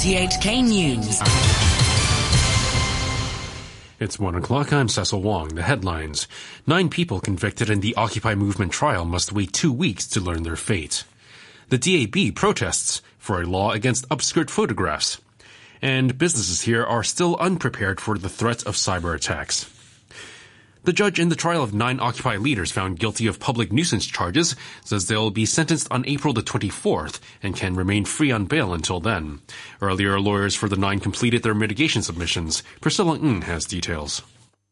RTHK News. It's one o'clock. I'm Cecil Wong. The headlines. Nine people convicted in the Occupy movement trial must wait two weeks to learn their fate. The DAB protests for a law against upskirt photographs. And businesses here are still unprepared for the threat of cyber attacks. The judge in the trial of nine Occupy leaders found guilty of public nuisance charges says they'll be sentenced on April the 24th and can remain free on bail until then. Earlier, lawyers for the nine completed their mitigation submissions. Priscilla Ng has details.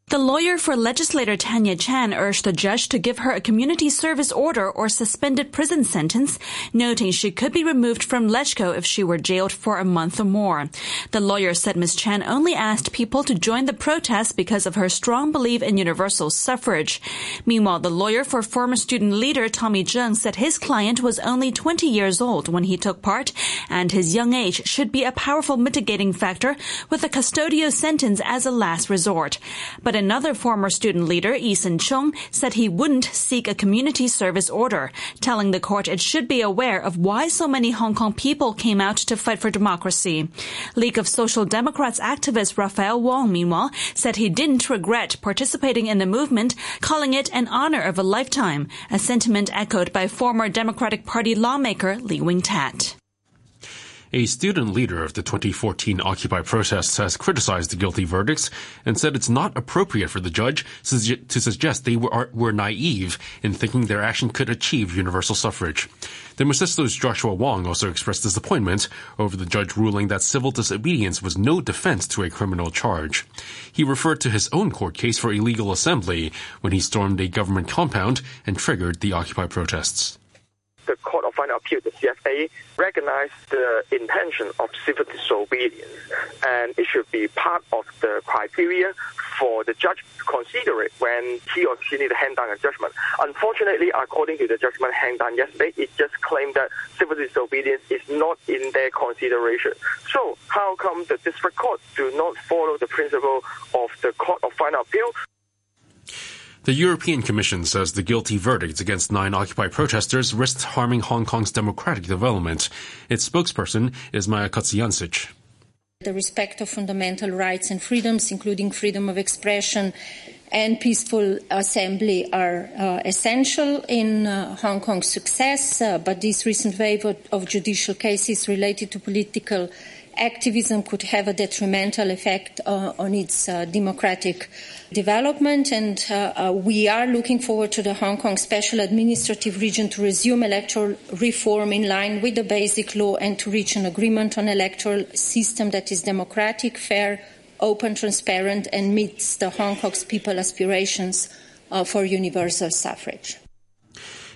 The lawyer for legislator Tanya Chan urged the judge to give her a community service order or suspended prison sentence, noting she could be removed from LegCo if she were jailed for a month or more. The lawyer said Ms. Chan only asked people to join the protest because of her strong belief in universal suffrage. Meanwhile, the lawyer for former student leader Tommy Cheung said his client was only 20 years old when he took part, and his young age should be a powerful mitigating factor with a custodial sentence as a last resort. But another former student leader, Eason Chung, said he wouldn't seek a community service order, telling the court it should be aware of why so many Hong Kong people came out to fight for democracy. League of Social Democrats activist Raphael Wong, meanwhile, said he didn't regret participating in the movement, calling it an honor of a lifetime, a sentiment echoed by former Democratic Party lawmaker Lee Wing-tat. A student leader of the 2014 Occupy protests has criticized the guilty verdicts and said it's not appropriate for the judge to suggest they were, naive in thinking their action could achieve universal suffrage. Demosisto's Joshua Wong also expressed disappointment over the judge ruling that civil disobedience was no defense to a criminal charge. He referred to his own court case for illegal assembly when he stormed a government compound and triggered the Occupy protests the Court of Final Appeal, the CFA, recognized the intention of civil disobedience, and it should be part of the criteria for the judge to consider it when he or she need to hand down a judgment. Unfortunately, according to the judgment handed down yesterday, it just claimed that civil disobedience is not in their consideration. So, how come the district court do not follow the principle of the Court of Final Appeal? The European Commission says the guilty verdicts against nine Occupy protesters risked harming Hong Kong's democratic development. Its spokesperson is Maya Kocijancic. The respect of fundamental rights and freedoms, including freedom of expression and peaceful assembly, are uh, essential in uh, Hong Kong's success. Uh, but this recent wave of, of judicial cases related to political activism could have a detrimental effect uh, on its uh, democratic development. And uh, uh, we are looking forward to the Hong Kong Special Administrative Region to resume electoral reform in line with the basic law and to reach an agreement on electoral system that is democratic, fair, open, transparent, and meets the Hong Kong's people aspirations uh, for universal suffrage.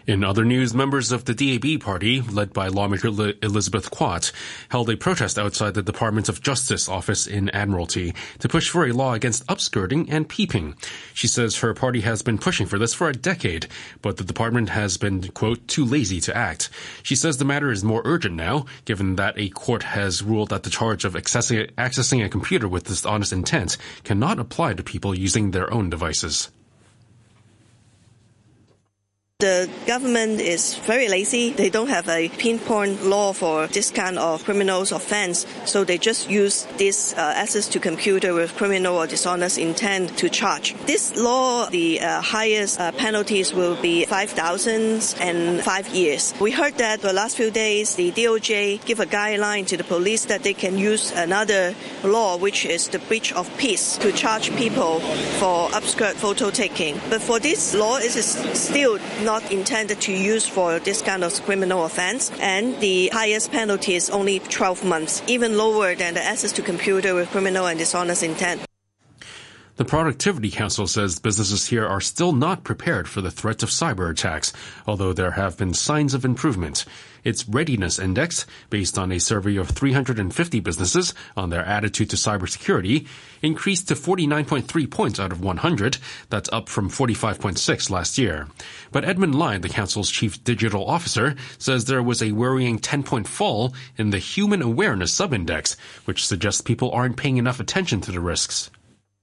In other news, members of the DAB party, led by lawmaker Elizabeth Quat, held a protest outside the Department of Justice office in Admiralty to push for a law against upskirting and peeping. She says her party has been pushing for this for a decade, but the department has been, quote, too lazy to act. She says the matter is more urgent now, given that a court has ruled that the charge of accessing, accessing a computer with dishonest intent cannot apply to people using their own devices the government is very lazy. They don't have a pinpoint law for this kind of criminals offense, so they just use this uh, access to computer with criminal or dishonest intent to charge. This law, the uh, highest uh, penalties will be 5,000 and five years. We heard that the last few days the DOJ give a guideline to the police that they can use another law, which is the breach of peace, to charge people for upskirt photo taking. But for this law, it is still not not intended to use for this kind of criminal offense, and the highest penalty is only 12 months, even lower than the access to computer with criminal and dishonest intent. The Productivity Council says businesses here are still not prepared for the threat of cyber attacks, although there have been signs of improvement. Its readiness index, based on a survey of 350 businesses on their attitude to cybersecurity, increased to 49.3 points out of 100. That's up from 45.6 last year. But Edmund Lai, the council's chief digital officer, says there was a worrying 10 point fall in the human awareness subindex, which suggests people aren't paying enough attention to the risks.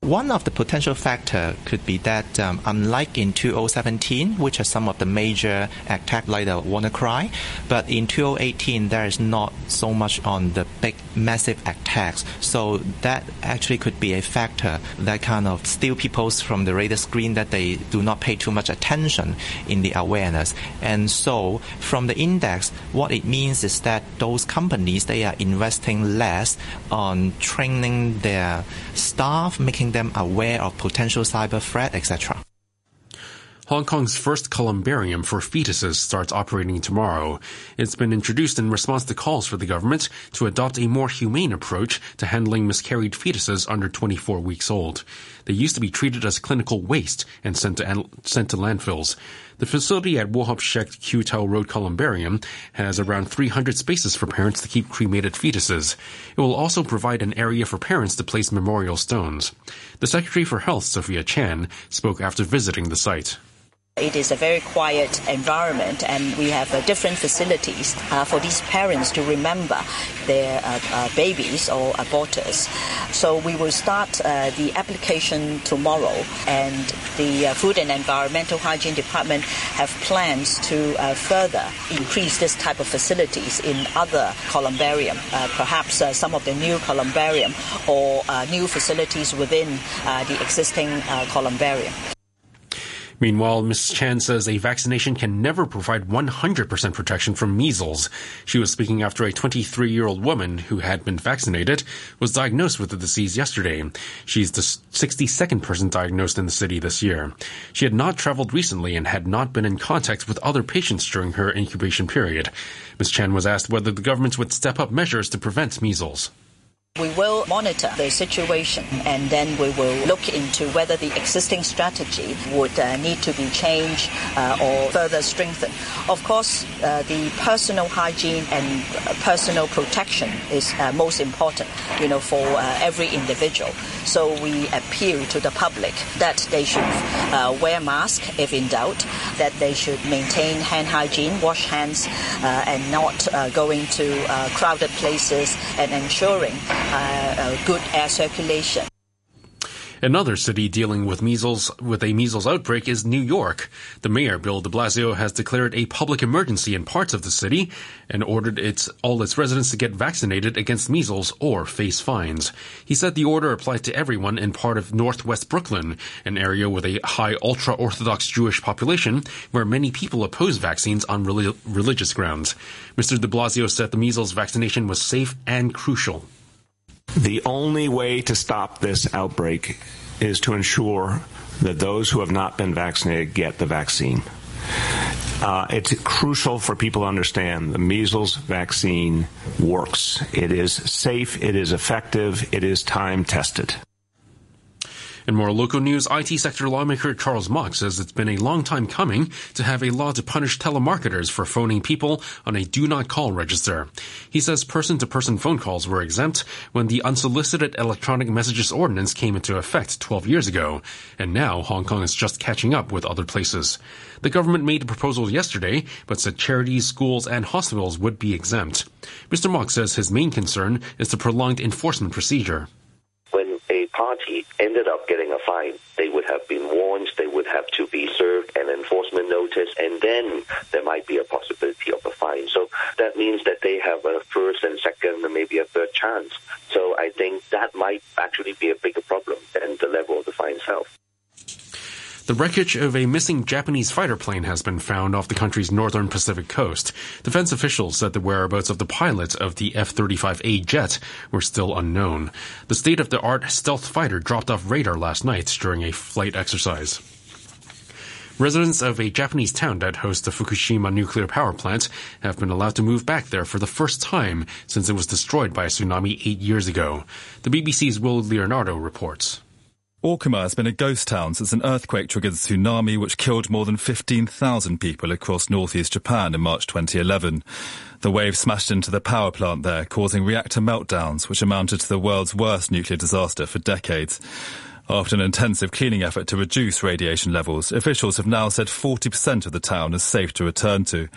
One of the potential factor could be that um, unlike in 2017, which are some of the major attacks like the WannaCry, but in 2018 there is not so much on the big massive attacks. So that actually could be a factor that kind of steal people from the radar screen that they do not pay too much attention in the awareness. And so from the index, what it means is that those companies they are investing less on training their staff, making them aware of potential cyber threat, etc. Hong Kong's first columbarium for fetuses starts operating tomorrow. It's been introduced in response to calls for the government to adopt a more humane approach to handling miscarried fetuses under 24 weeks old. They used to be treated as clinical waste and sent to, sent to landfills. The facility at Wo Hop Shek Kiu Tau Road Columbarium has around 300 spaces for parents to keep cremated fetuses. It will also provide an area for parents to place memorial stones. The Secretary for Health, Sophia Chan, spoke after visiting the site. It is a very quiet environment, and we have uh, different facilities uh, for these parents to remember their uh, uh babies or abortus. So we will start uh, the application tomorrow, and the uh, Food and Environmental Hygiene Department have plans to further increase this type of facilities in other columbarium, perhaps some of the new columbarium or new facilities within the existing columbarium. Meanwhile, Ms. Chan says a vaccination can never provide 100% protection from measles. She was speaking after a 23 year old woman who had been vaccinated was diagnosed with the disease yesterday. She's the 62nd person diagnosed in the city this year. She had not traveled recently and had not been in contact with other patients during her incubation period. Ms. Chan was asked whether the government would step up measures to prevent measles. We will monitor the situation and then we will look into whether the existing strategy would uh, need to be changed uh, or further strengthened. Of course, uh, the personal hygiene and uh, personal protection is uh, most important, you know, for uh, every individual. So we appeal to the public that they should wear mask if in doubt, that they should maintain hand hygiene, wash hands, and not going to crowded places and ensuring Uh, good air circulation. Another city dealing with measles with a measles outbreak is New York. The mayor Bill De Blasio has declared a public emergency in parts of the city and ordered its all its residents to get vaccinated against measles or face fines. He said the order applied to everyone in part of Northwest Brooklyn, an area with a high ultra-orthodox Jewish population where many people oppose vaccines on religious grounds. Mr. De Blasio said the measles vaccination was safe and crucial. The only way to stop this outbreak is to ensure that those who have not been vaccinated get the vaccine. Uh, it's crucial for people to understand the measles vaccine works. It is safe, it is effective, it is time tested. In more local news, IT sector lawmaker Charles Mok says it's been a long time coming to have a law to punish telemarketers for phoning people on a do not call register. He says person to person phone calls were exempt when the unsolicited electronic messages ordinance came into effect 12 years ago, and now Hong Kong is just catching up with other places. The government made the proposal yesterday, but said charities, schools, and hospitals would be exempt. Mr. Mok says his main concern is the prolonged enforcement procedure party ended up getting a fine, they would have been warned, they would have to be served an enforcement notice, and then there might be a possibility of a fine. So that means that they have a first and second and maybe a third chance. So I think that might actually be a bigger problem than the level of the fine itself. The wreckage of a missing Japanese fighter plane has been found off the country's northern Pacific coast. Defense officials said the whereabouts of the pilot of the F-35A jet were still unknown. The state-of-the-art stealth fighter dropped off radar last night during a flight exercise. Residents of a Japanese town that hosts the Fukushima nuclear power plant have been allowed to move back there for the first time since it was destroyed by a tsunami eight years ago. The BBC's Will Leonardo reports. Okuma has been a ghost town since an earthquake triggered tsunami which killed more than 15,000 people across northeast Japan in March 2011. The wave smashed into the power plant there, causing reactor meltdowns, which amounted to the world's worst nuclear disaster for decades. After an intensive cleaning effort to reduce radiation levels, officials have now said 40% of the town is safe to return to.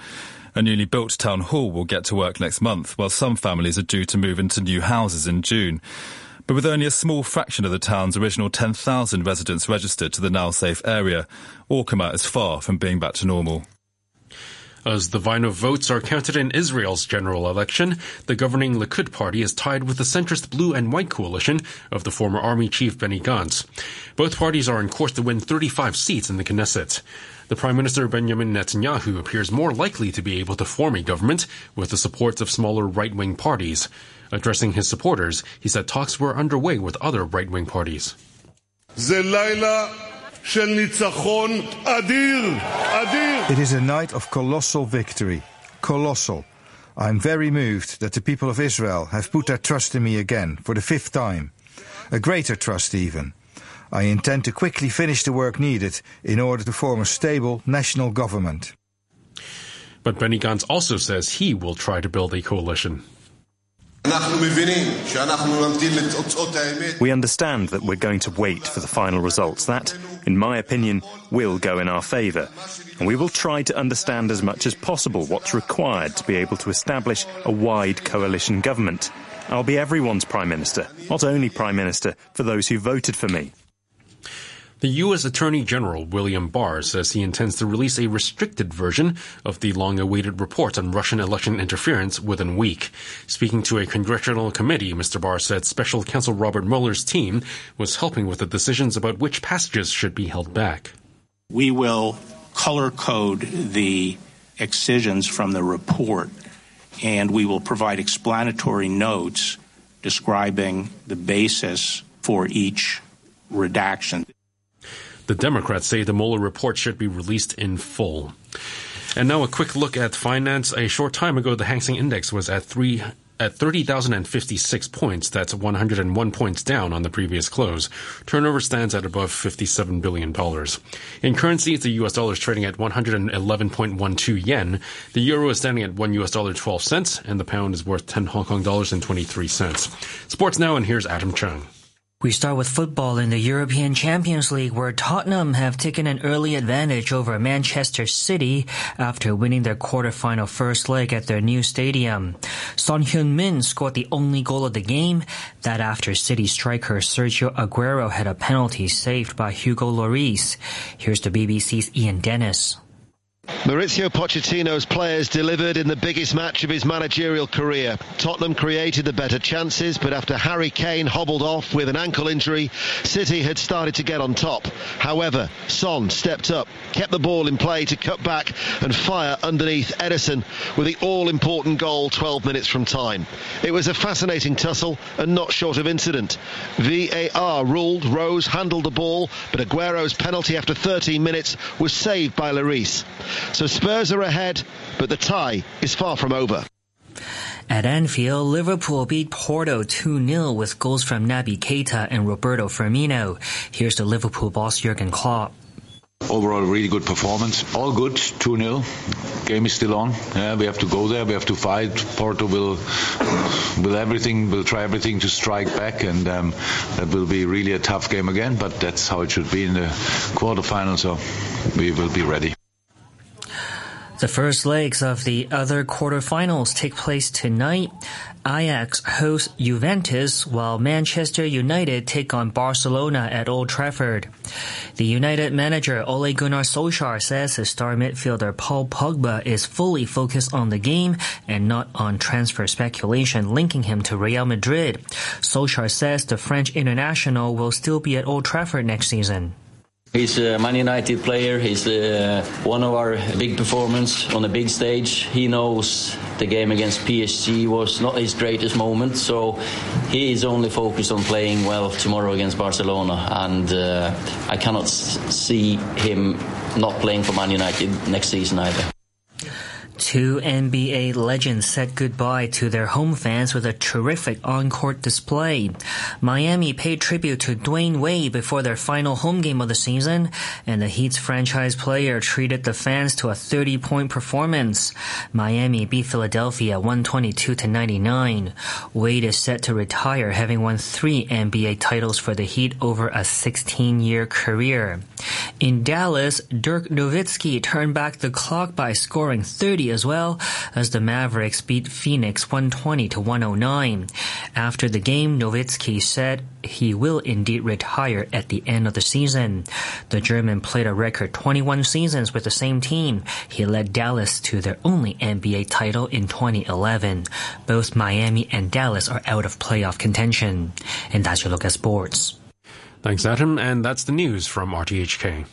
A newly built town hall will get to work next month, while some families are due to move into new houses in June. But with only a small fraction of the town's original 10,000 residents registered to the now safe area, Okuma is far from being back to normal. As the final votes are counted in Israel's general election, the governing Likud party is tied with the centrist blue and white coalition of the former army chief Benny Gantz. Both parties are on course to win 35 seats in the Knesset. The Prime Minister Benjamin Netanyahu appears more likely to be able to form a government with the support of smaller right-wing parties. Addressing his supporters, he said talks were underway with other right-wing parties. It is a night of colossal victory. Colossal. I'm very moved that the people of Israel have put their trust in me again for the fifth time. A greater trust even. I intend to quickly finish the work needed in order to form a stable national government. But Benny Gantz also says he will try to build a coalition. We understand that we're going to wait for the final results. That, in my opinion, will go in our favour. And we will try to understand as much as possible what's required to be able to establish a wide coalition government. I'll be everyone's Prime Minister, not only Prime Minister for those who voted for me. The U.S. Attorney General William Barr says he intends to release a restricted version of the long-awaited report on Russian election interference within a week. Speaking to a congressional committee, Mr. Barr said Special Counsel Robert Mueller's team was helping with the decisions about which passages should be held back. We will color code the excisions from the report, and we will provide explanatory notes describing the basis for each redaction. The Democrats say the Mueller report should be released in full. And now a quick look at finance. A short time ago, the Hang Seng Index was at three at 30,056 points. That's 101 points down on the previous close. Turnover stands at above $57 billion. In currencies, the US dollar is trading at 111.12 yen. The euro is standing at 1 US dollar 12 cents, and the pound is worth 10 Hong Kong dollars and 23 cents. Sports now, and here's Adam Chung. We start with football in the European Champions League where Tottenham have taken an early advantage over Manchester City after winning their quarterfinal first leg at their new stadium. Son Heung-min scored the only goal of the game, that after City striker Sergio Aguero had a penalty saved by Hugo Lloris. Here's the BBC's Ian Dennis. Mauricio Pochettino's players delivered in the biggest match of his managerial career. Tottenham created the better chances, but after Harry Kane hobbled off with an ankle injury, City had started to get on top. However, Son stepped up, kept the ball in play to cut back and fire underneath Ederson with the all-important goal 12 minutes from time. It was a fascinating tussle and not short of incident. VAR ruled Rose handled the ball, but Aguero's penalty after 13 minutes was saved by Lloris. So Spurs are ahead, but the tie is far from over. At Anfield, Liverpool beat Porto 2-0 with goals from Naby Keita and Roberto Firmino. Here's the Liverpool boss Jurgen Klopp. Overall, really good performance. All good, 2-0. Game is still on. Yeah, we have to go there. We have to fight. Porto will, will everything, will try everything to strike back, and um, that will be really a tough game again. But that's how it should be in the quarterfinals. So we will be ready. The first legs of the other quarterfinals take place tonight. Ajax hosts Juventus while Manchester United take on Barcelona at Old Trafford. The United manager Ole Gunnar Solskjaer says his star midfielder Paul Pogba is fully focused on the game and not on transfer speculation linking him to Real Madrid. Solskjaer says the French international will still be at Old Trafford next season. He's a Man United player. He's uh, one of our big performers on a big stage. He knows the game against PSG was not his greatest moment, so he is only focused on playing well tomorrow against Barcelona. And uh, I cannot see him not playing for Man United next season either. Two NBA legends said goodbye to their home fans with a terrific on-court display. Miami paid tribute to Dwyane Wade before their final home game of the season, and the Heat's franchise player treated the fans to a 30-point performance. Miami beat Philadelphia 122 to 99. Wade is set to retire having won three NBA titles for the Heat over a 16-year career. In Dallas, Dirk Nowitzki turned back the clock by scoring 30 as well as the Mavericks beat Phoenix 120 to 109. After the game, Nowitzki said he will indeed retire at the end of the season. The German played a record 21 seasons with the same team. He led Dallas to their only NBA title in 2011. Both Miami and Dallas are out of playoff contention. And that's your look at sports. Thanks, Adam. And that's the news from RTHK.